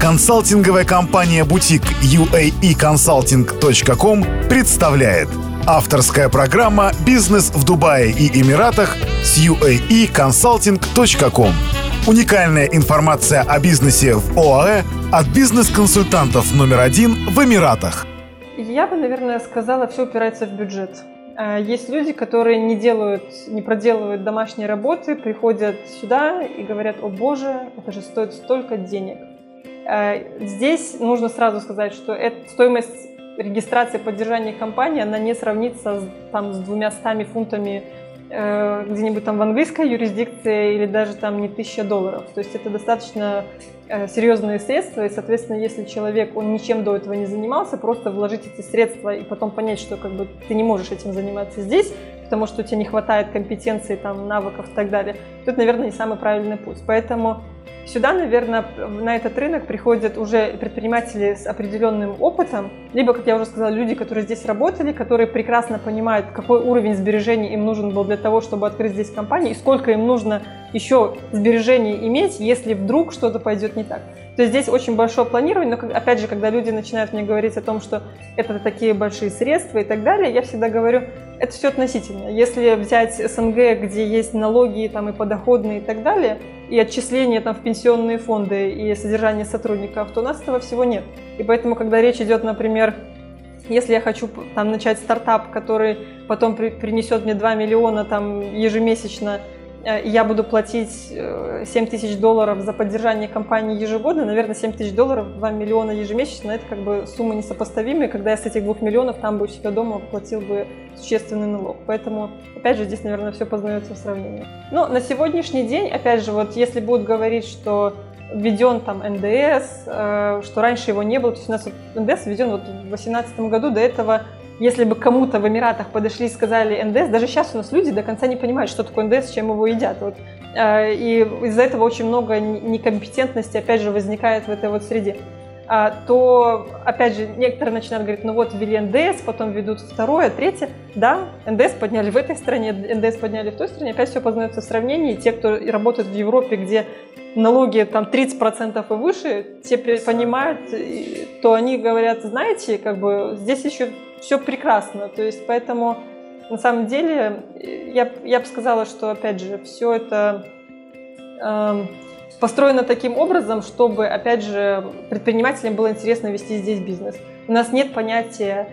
Консалтинговая компания «Бутик» uaeconsulting.com представляет Авторская программа «Бизнес в Дубае и Эмиратах» с uaeconsulting.com Уникальная информация о бизнесе в ОАЭ от бизнес-консультантов номер один в Эмиратах. Я бы, наверное, сказала, все упирается в бюджет. А, есть люди, которые не делают, не проделывают домашние работы, приходят сюда и говорят, о боже, это же стоит столько денег. А, здесь нужно сразу сказать, что это, стоимость регистрации поддержания компании, она не сравнится с, там, с двумя фунтами э, где-нибудь там в английской юрисдикции или даже там не тысяча долларов. То есть это достаточно Э, серьезные средства, и, соответственно, если человек, он ничем до этого не занимался, просто вложить эти средства и потом понять, что как бы ты не можешь этим заниматься здесь, потому что у тебя не хватает компетенции, там, навыков и так далее, то это, наверное, не самый правильный путь. Поэтому Сюда, наверное, на этот рынок приходят уже предприниматели с определенным опытом, либо, как я уже сказала, люди, которые здесь работали, которые прекрасно понимают, какой уровень сбережений им нужен был для того, чтобы открыть здесь компанию, и сколько им нужно еще сбережений иметь, если вдруг что-то пойдет не так. То есть здесь очень большое планирование, но опять же, когда люди начинают мне говорить о том, что это такие большие средства и так далее, я всегда говорю, это все относительно. Если взять СНГ, где есть налоги там, и подоходные и так далее, и отчисления там, в пенсионные фонды и содержание сотрудников, то у нас этого всего нет. И поэтому, когда речь идет, например, если я хочу там, начать стартап, который потом при, принесет мне 2 миллиона там, ежемесячно я буду платить 7 э, тысяч долларов за поддержание компании ежегодно, наверное, 7 тысяч долларов, 2 миллиона ежемесячно, это как бы суммы несопоставимые, когда я с этих 2 миллионов там бы у себя дома платил бы существенный налог. Поэтому, опять же, здесь, наверное, все познается в сравнении. Но на сегодняшний день, опять же, вот если будут говорить, что введен там НДС, э, что раньше его не было, то есть у нас НДС введен вот в 2018 году, до этого если бы кому-то в Эмиратах подошли и сказали НДС, даже сейчас у нас люди до конца не понимают, что такое НДС, чем его едят. Вот. Э, и из-за этого очень много некомпетентности, опять же, возникает в этой вот среде. А, то, опять же, некоторые начинают говорить, ну вот, ввели ндс, потом ведут второе, третье. Да, ндс подняли в этой стране, ндс подняли в той стране, опять все познается в сравнении. Те, кто работает в Европе, где налоги там 30% и выше, те понимают, то они говорят, знаете, как бы здесь еще все прекрасно. То есть поэтому на самом деле я, я бы сказала, что опять же все это э, построено таким образом, чтобы опять же предпринимателям было интересно вести здесь бизнес. У нас нет понятия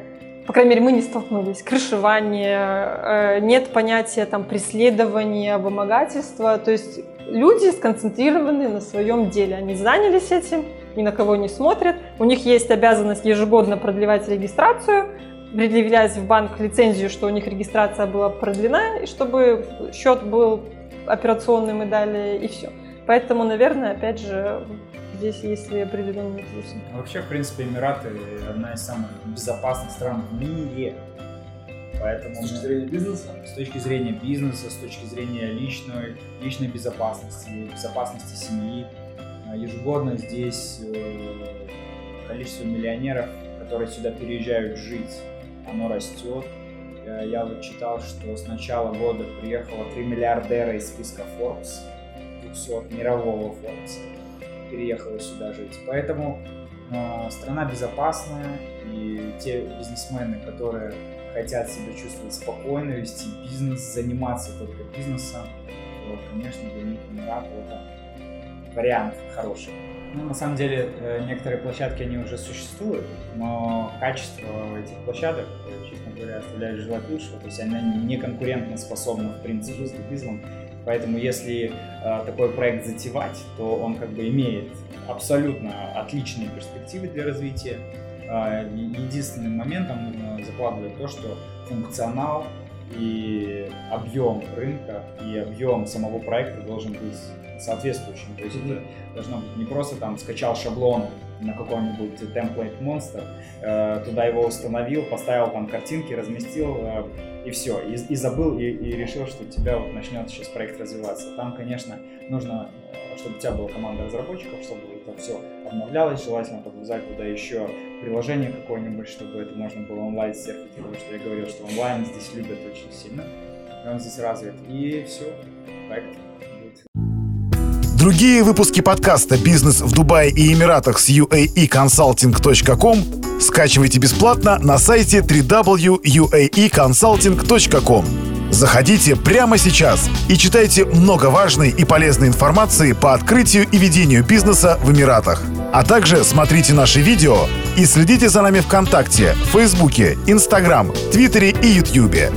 по крайней мере, мы не столкнулись. Крышевание, э, нет понятия там преследования, вымогательства. То есть люди сконцентрированы на своем деле. Они занялись этим, ни на кого не смотрят. У них есть обязанность ежегодно продлевать регистрацию предъявлять в банк лицензию, что у них регистрация была продлена, и чтобы счет был операционным и далее, и все. Поэтому, наверное, опять же, здесь есть свои определенные плюсы. Вообще, в принципе, Эмираты одна из самых безопасных стран в мире. Поэтому с точки зрения бизнеса? С точки зрения бизнеса, с точки зрения личной, личной безопасности, безопасности семьи. А, ежегодно здесь э, количество миллионеров, которые сюда переезжают жить, оно растет. Я вот читал, что с начала года приехало 3 миллиардера из списка Forbes, 200 мирового Forbes, переехало сюда жить. Поэтому э, страна безопасная, и те бизнесмены, которые хотят себя чувствовать спокойно, вести бизнес, заниматься только бизнесом, то, конечно, для них Эмираты это вариант хороший. Ну, на самом деле, э, некоторые площадки, они уже существуют, но качество этих площадок, честно говоря, оставляет желать лучшего. То есть они не конкурентно способны, в принципе, с Google. Поэтому если э, такой проект затевать, то он как бы имеет абсолютно отличные перспективы для развития. Э, единственным моментом нужно закладывать то, что функционал и объем рынка и объем самого проекта должен быть соответствующим. То есть это должно быть не просто там скачал шаблон на какой-нибудь template monster, э, туда его установил, поставил там картинки, разместил э, и все, и, и забыл, и, и решил, что у тебя вот начнет сейчас проект развиваться. Там, конечно, нужно, э, чтобы у тебя была команда разработчиков, чтобы это все обновлялось, желательно подвязать туда еще приложение какое-нибудь, чтобы это можно было онлайн серфить, потому что я говорил, что онлайн здесь любят очень сильно, он здесь развит, и все, проект. Другие выпуски подкаста «Бизнес в Дубае и Эмиратах» с uaeconsulting.com скачивайте бесплатно на сайте www.uaeconsulting.com. Заходите прямо сейчас и читайте много важной и полезной информации по открытию и ведению бизнеса в Эмиратах. А также смотрите наши видео и следите за нами ВКонтакте, Фейсбуке, Инстаграм, Твиттере и Ютьюбе.